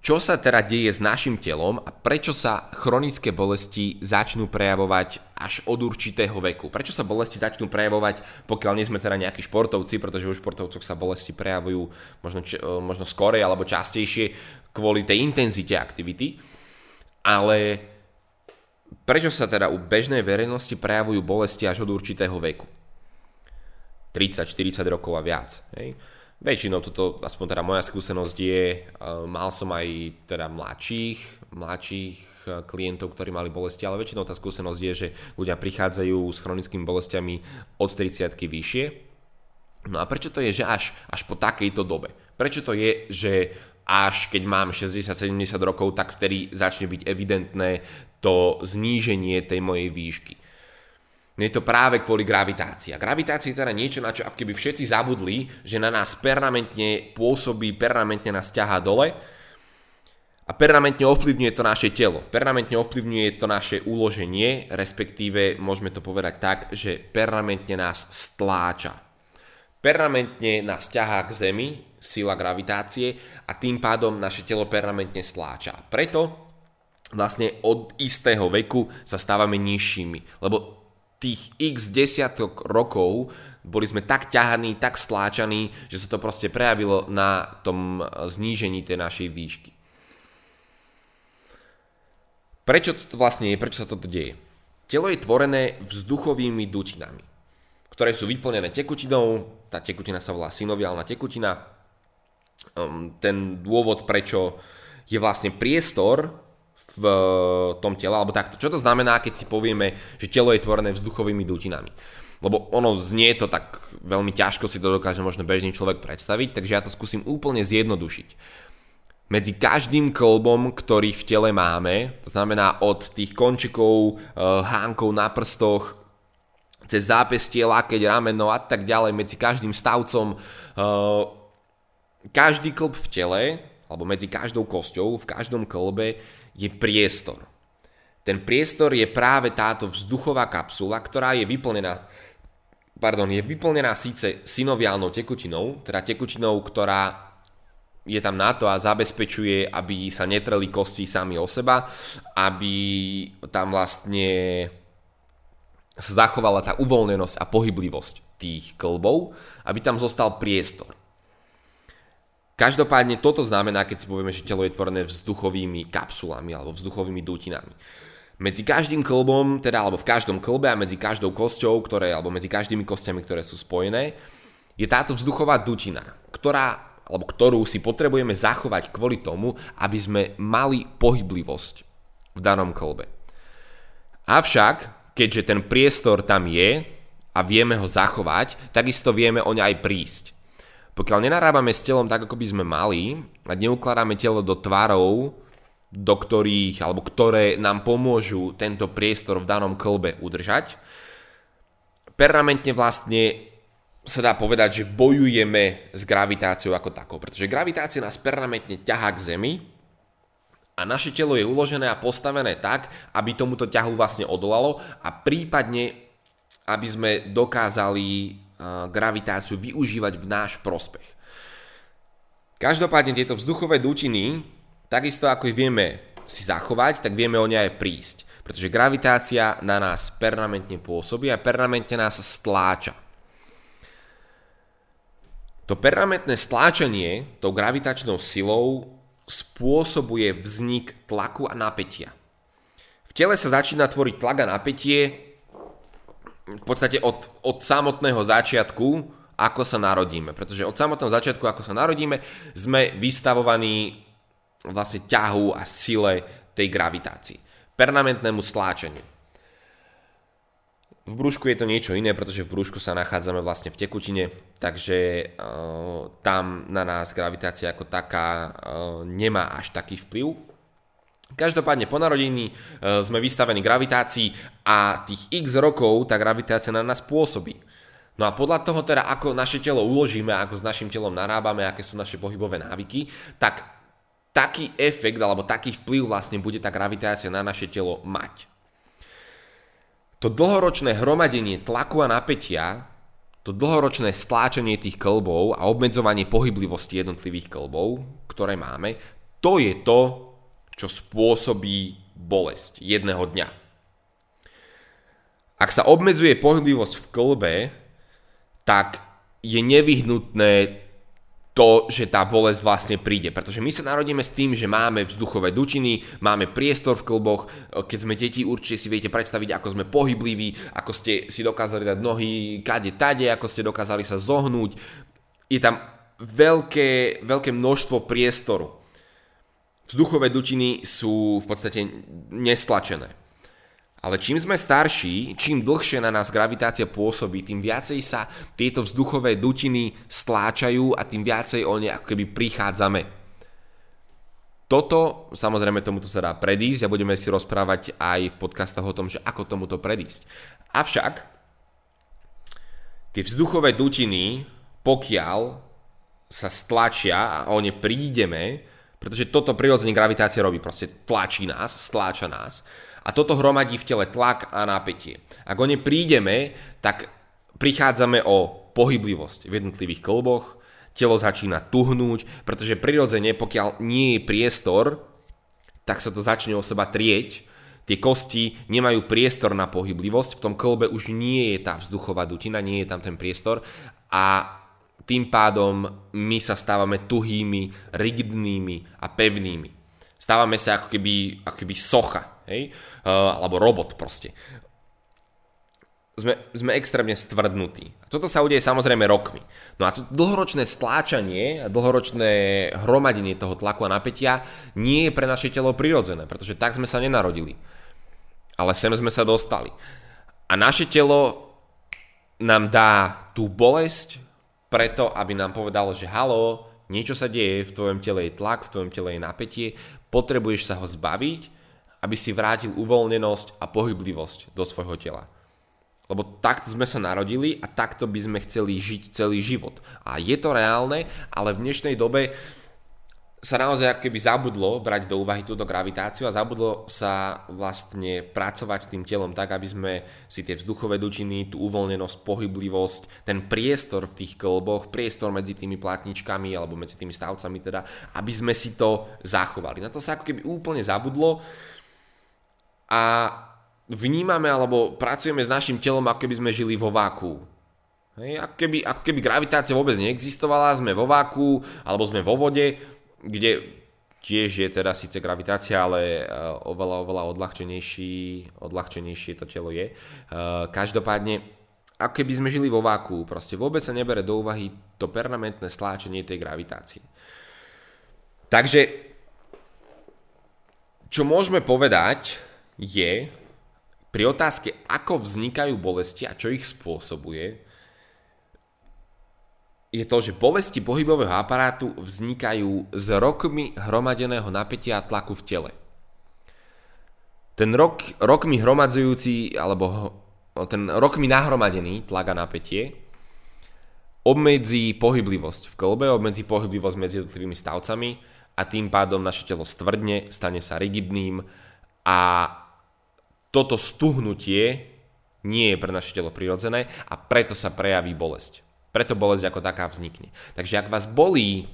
čo sa teda deje s našim telom a prečo sa chronické bolesti začnú prejavovať až od určitého veku? Prečo sa bolesti začnú prejavovať, pokiaľ nie sme teda nejakí športovci, pretože u športovcoch sa bolesti prejavujú možno, e, možno skorej alebo častejšie kvôli tej intenzite aktivity, ale prečo sa teda u bežnej verejnosti prejavujú bolesti až od určitého veku? 30-40 rokov a viac. Hej? Väčšinou toto, aspoň teda moja skúsenosť je, uh, mal som aj teda mladších, mladších uh, klientov, ktorí mali bolesti, ale väčšinou tá skúsenosť je, že ľudia prichádzajú s chronickými bolestiami od 30 vyššie. No a prečo to je, že až, až po takejto dobe? Prečo to je, že až keď mám 60-70 rokov, tak vtedy začne byť evidentné to zníženie tej mojej výšky. Je to práve kvôli gravitácii. A gravitácia je teda niečo, na čo keby všetci zabudli, že na nás permanentne pôsobí, permanentne nás ťahá dole a permanentne ovplyvňuje to naše telo. Permanentne ovplyvňuje to naše uloženie, respektíve môžeme to povedať tak, že permanentne nás stláča. Permanentne nás ťahá k Zemi, sila gravitácie a tým pádom naše telo permanentne stláča. Preto vlastne od istého veku sa stávame nižšími, lebo tých x desiatok rokov boli sme tak ťahaní, tak stláčaní, že sa to proste prejavilo na tom znížení tej našej výšky. Prečo to vlastne je? Prečo sa toto deje? Telo je tvorené vzduchovými dutinami, ktoré sú vyplnené tekutinou. Tá tekutina sa volá synoviálna tekutina. Um, ten dôvod, prečo je vlastne priestor v tom tele, alebo takto. Čo to znamená, keď si povieme, že telo je tvorené vzduchovými dutinami? Lebo ono znie to tak veľmi ťažko si to dokáže možno bežný človek predstaviť, takže ja to skúsim úplne zjednodušiť. Medzi každým kolbom, ktorý v tele máme, to znamená od tých končikov, eh, hánkov na prstoch, cez zápestie, lakeť, rameno a tak ďalej, medzi každým stavcom, eh, každý klb v tele, alebo medzi každou kosťou, v každom klbe je priestor. Ten priestor je práve táto vzduchová kapsula, ktorá je vyplnená pardon, je vyplnená síce synoviálnou tekutinou, teda tekutinou, ktorá je tam na to a zabezpečuje, aby sa netreli kosti sami o seba, aby tam vlastne sa zachovala tá uvoľnenosť a pohyblivosť tých klbov, aby tam zostal priestor. Každopádne toto znamená, keď si povieme, že telo je tvorené vzduchovými kapsulami alebo vzduchovými dutinami. Medzi každým klbom, teda alebo v každom klbe a medzi každou kosťou, ktoré, alebo medzi každými kostiami, ktoré sú spojené, je táto vzduchová dutina, ktorá, alebo ktorú si potrebujeme zachovať kvôli tomu, aby sme mali pohyblivosť v danom klbe. Avšak, keďže ten priestor tam je a vieme ho zachovať, takisto vieme o ne aj prísť. Pokiaľ nenarábame s telom tak, ako by sme mali a neukladáme telo do tvarov, do ktorých, alebo ktoré nám pomôžu tento priestor v danom klbe udržať, permanentne vlastne sa dá povedať, že bojujeme s gravitáciou ako takou, pretože gravitácia nás permanentne ťahá k Zemi a naše telo je uložené a postavené tak, aby tomuto ťahu vlastne odolalo a prípadne, aby sme dokázali gravitáciu využívať v náš prospech. Každopádne tieto vzduchové dutiny, takisto ako ich vieme si zachovať, tak vieme o ne aj prísť. Pretože gravitácia na nás permanentne pôsobí a permanentne nás stláča. To permanentné stláčanie tou gravitačnou silou spôsobuje vznik tlaku a napätia. V tele sa začína tvoriť tlak a napätie v podstate od, od samotného začiatku, ako sa narodíme. Pretože od samotného začiatku, ako sa narodíme, sme vystavovaní vlastne ťahu a sile tej gravitácii. Permanentnému stláčeniu. V brúšku je to niečo iné, pretože v brúšku sa nachádzame vlastne v tekutine, takže uh, tam na nás gravitácia ako taká uh, nemá až taký vplyv, Každopádne po narodení e, sme vystavení gravitácii a tých x rokov tá gravitácia na nás pôsobí. No a podľa toho teda, ako naše telo uložíme, ako s našim telom narábame, aké sú naše pohybové návyky, tak taký efekt alebo taký vplyv vlastne bude tá gravitácia na naše telo mať. To dlhoročné hromadenie tlaku a napätia, to dlhoročné stláčanie tých klbov a obmedzovanie pohyblivosti jednotlivých klbov, ktoré máme, to je to, čo spôsobí bolesť jedného dňa. Ak sa obmedzuje pohyblivosť v klbe, tak je nevyhnutné to, že tá bolesť vlastne príde. Pretože my sa narodíme s tým, že máme vzduchové dutiny, máme priestor v klboch. Keď sme deti, určite si viete predstaviť, ako sme pohybliví, ako ste si dokázali dať nohy kade tade, ako ste dokázali sa zohnúť. Je tam veľké, veľké množstvo priestoru. Vzduchové dutiny sú v podstate nestlačené. Ale čím sme starší, čím dlhšie na nás gravitácia pôsobí, tým viacej sa tieto vzduchové dutiny stláčajú a tým viacej o ne ako keby prichádzame. toto, samozrejme tomuto sa dá predísť a budeme si rozprávať aj v podcastoch o tom, že ako tomuto predísť. Avšak tie vzduchové dutiny, pokiaľ sa stlačia a o ne prídeme, pretože toto prirodzene gravitácia robí, proste tlačí nás, stláča nás a toto hromadí v tele tlak a napätie. Ak o ne prídeme, tak prichádzame o pohyblivosť v jednotlivých klboch, telo začína tuhnúť, pretože prirodzene, pokiaľ nie je priestor, tak sa to začne o seba trieť, tie kosti nemajú priestor na pohyblivosť, v tom klbe už nie je tá vzduchová dutina, nie je tam ten priestor a tým pádom my sa stávame tuhými, rigidnými a pevnými. Stávame sa ako keby, ako keby socha, hej? Uh, alebo robot proste. Sme, sme extrémne stvrdnutí. A toto sa udeje samozrejme rokmi. No a to dlhoročné stláčanie a dlhoročné hromadenie toho tlaku a napätia nie je pre naše telo prirodzené, pretože tak sme sa nenarodili. Ale sem sme sa dostali. A naše telo nám dá tú bolesť preto, aby nám povedalo, že halo, niečo sa deje, v tvojom tele je tlak, v tvojom tele je napätie, potrebuješ sa ho zbaviť, aby si vrátil uvoľnenosť a pohyblivosť do svojho tela. Lebo takto sme sa narodili a takto by sme chceli žiť celý život. A je to reálne, ale v dnešnej dobe sa naozaj ako keby zabudlo brať do úvahy túto gravitáciu a zabudlo sa vlastne pracovať s tým telom tak, aby sme si tie vzduchové dutiny, tú uvoľnenosť, pohyblivosť, ten priestor v tých klboch, priestor medzi tými platničkami alebo medzi tými stavcami teda, aby sme si to zachovali. Na to sa ako keby úplne zabudlo a vnímame alebo pracujeme s našim telom, ako keby sme žili vo váku. Hej, ako, keby, ako keby gravitácia vôbec neexistovala, sme vo váku alebo sme vo vode, kde tiež je teda síce gravitácia, ale uh, oveľa, oveľa odľahčenejší, odľahčenejšie to telo je. Uh, každopádne, ako keby sme žili vo váku, proste vôbec sa nebere do úvahy to permanentné stláčenie tej gravitácie. Takže, čo môžeme povedať, je pri otázke, ako vznikajú bolesti a čo ich spôsobuje, je to, že bolesti pohybového aparátu vznikajú z rokmi hromadeného napätia a tlaku v tele. Ten rok, rokmi hromadzujúci, alebo ten rokmi nahromadený tlak a napätie obmedzí pohyblivosť v kolbe, obmedzí pohyblivosť medzi jednotlivými stavcami a tým pádom naše telo stvrdne, stane sa rigidným a toto stuhnutie nie je pre naše telo prirodzené a preto sa prejaví bolesť. Preto bolesť ako taká vznikne. Takže ak vás bolí,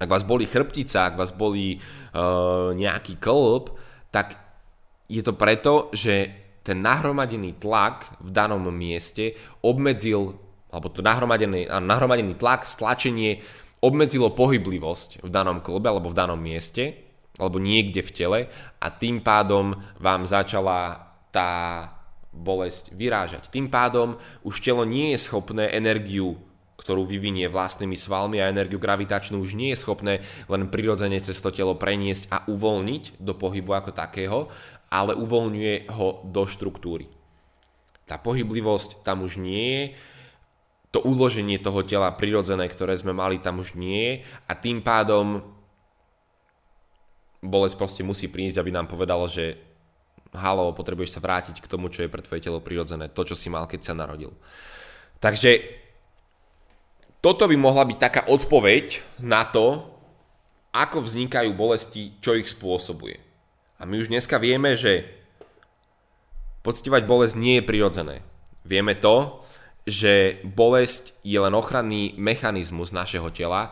ak vás bolí chrbtica, ak vás bolí uh, nejaký klb, tak je to preto, že ten nahromadený tlak v danom mieste obmedzil, alebo to nahromadený, nahromadený tlak, stlačenie obmedzilo pohyblivosť v danom klbe alebo v danom mieste alebo niekde v tele a tým pádom vám začala tá bolesť vyrážať. Tým pádom už telo nie je schopné energiu ktorú vyvinie vlastnými svalmi a energiu gravitačnú už nie je schopné len prirodzene cez to telo preniesť a uvoľniť do pohybu ako takého, ale uvoľňuje ho do štruktúry. Tá pohyblivosť tam už nie je, to uloženie toho tela prirodzené, ktoré sme mali, tam už nie je a tým pádom bolesť proste musí prísť, aby nám povedalo, že halo, potrebuješ sa vrátiť k tomu, čo je pre tvoje telo prirodzené, to, čo si mal, keď sa narodil. Takže toto by mohla byť taká odpoveď na to, ako vznikajú bolesti, čo ich spôsobuje. A my už dneska vieme, že poctivať bolesť nie je prirodzené. Vieme to, že bolesť je len ochranný mechanizmus našeho tela,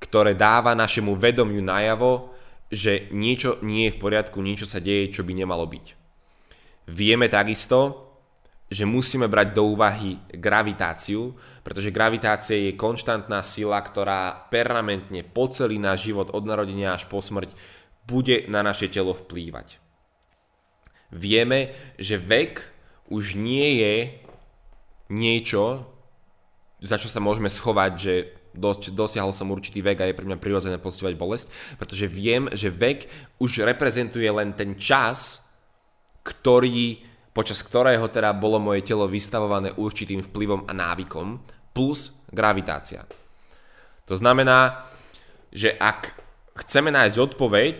ktoré dáva našemu vedomiu najavo, že niečo nie je v poriadku, niečo sa deje, čo by nemalo byť. Vieme takisto, že musíme brať do úvahy gravitáciu, pretože gravitácia je konštantná sila, ktorá permanentne po celý náš život od narodenia až po smrť bude na naše telo vplývať. Vieme, že vek už nie je niečo, za čo sa môžeme schovať, že dos- dosiahol som určitý vek a je pre mňa prirodzené pocitovať bolesť, pretože viem, že vek už reprezentuje len ten čas, ktorý, počas ktorého teda bolo moje telo vystavované určitým vplyvom a návykom, plus gravitácia. To znamená, že ak chceme nájsť odpoveď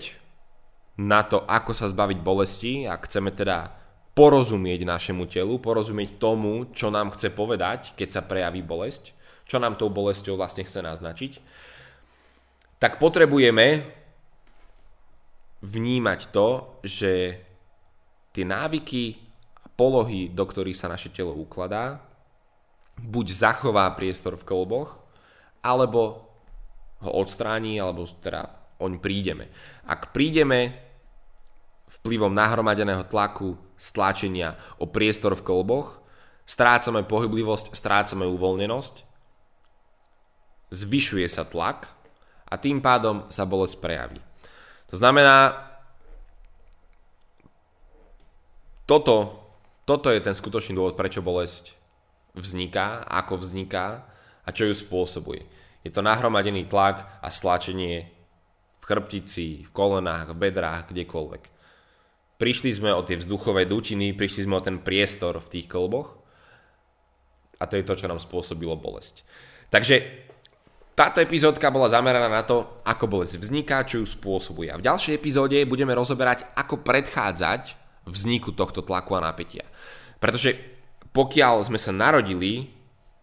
na to, ako sa zbaviť bolesti a chceme teda porozumieť našemu telu, porozumieť tomu, čo nám chce povedať, keď sa prejaví bolesť, čo nám tou bolesťou vlastne chce naznačiť, tak potrebujeme vnímať to, že tie návyky a polohy, do ktorých sa naše telo ukladá, buď zachová priestor v kolboch, alebo ho odstráni, alebo teda oň prídeme. Ak prídeme vplyvom nahromadeného tlaku, stlačenia o priestor v kolboch, strácame pohyblivosť, strácame uvoľnenosť, zvyšuje sa tlak a tým pádom sa bolesť prejaví. To znamená, toto, toto je ten skutočný dôvod, prečo bolesť vzniká, ako vzniká a čo ju spôsobuje. Je to nahromadený tlak a stlačenie v chrbtici, v kolenách, v bedrách, kdekoľvek. Prišli sme o tie vzduchové dutiny, prišli sme o ten priestor v tých kolboch a to je to, čo nám spôsobilo bolesť. Takže táto epizódka bola zameraná na to, ako bolesť vzniká, čo ju spôsobuje. A v ďalšej epizóde budeme rozoberať, ako predchádzať vzniku tohto tlaku a napätia. Pretože pokiaľ sme sa narodili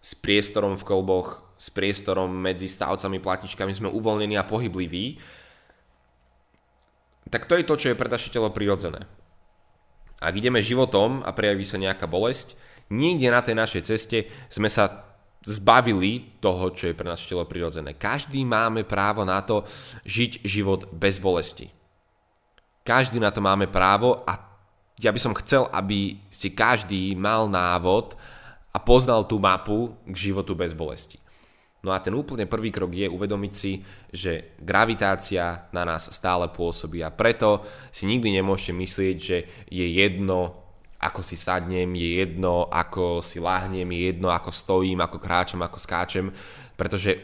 s priestorom v kolboch, s priestorom medzi stavcami, platičkami, sme uvoľnení a pohybliví, tak to je to, čo je pre naše telo prirodzené. Ak ideme životom a prejaví sa nejaká bolesť, niekde na tej našej ceste sme sa zbavili toho, čo je pre naše telo prirodzené. Každý máme právo na to žiť život bez bolesti. Každý na to máme právo a ja by som chcel, aby ste každý mal návod a poznal tú mapu k životu bez bolesti. No a ten úplne prvý krok je uvedomiť si, že gravitácia na nás stále pôsobí a preto si nikdy nemôžete myslieť, že je jedno, ako si sadnem, je jedno, ako si lahnem, je jedno, ako stojím, ako kráčam, ako skáčem, pretože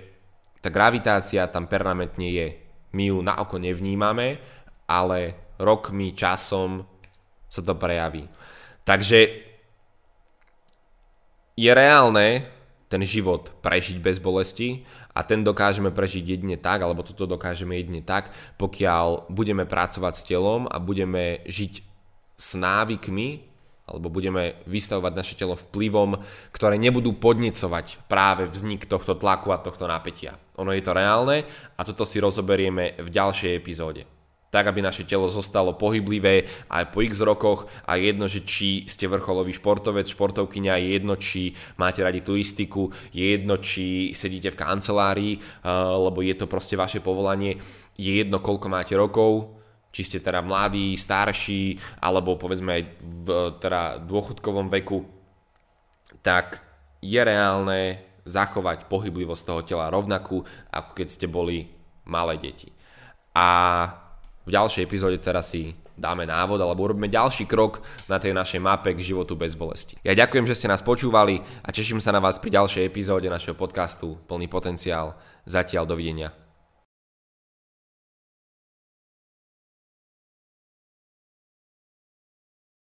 tá gravitácia tam permanentne je. My ju na oko nevnímame, ale rokmi, časom sa to prejaví. Takže je reálne ten život prežiť bez bolesti a ten dokážeme prežiť jedine tak, alebo toto dokážeme jedine tak, pokiaľ budeme pracovať s telom a budeme žiť s návykmi, alebo budeme vystavovať naše telo vplyvom, ktoré nebudú podnecovať práve vznik tohto tlaku a tohto napätia. Ono je to reálne a toto si rozoberieme v ďalšej epizóde tak aby naše telo zostalo pohyblivé aj po x rokoch a jedno, že či ste vrcholový športovec, športovkyňa, je jedno, či máte radi turistiku, je jedno, či sedíte v kancelárii, eh, lebo je to proste vaše povolanie, je jedno, koľko máte rokov, či ste teda mladí, starší, alebo povedzme aj v teda dôchodkovom veku, tak je reálne zachovať pohyblivosť toho tela rovnakú, ako keď ste boli malé deti. A v ďalšej epizóde teraz si dáme návod alebo urobíme ďalší krok na tej našej mape k životu bez bolesti. Ja ďakujem, že ste nás počúvali a teším sa na vás pri ďalšej epizóde našeho podcastu Plný potenciál. Zatiaľ dovidenia.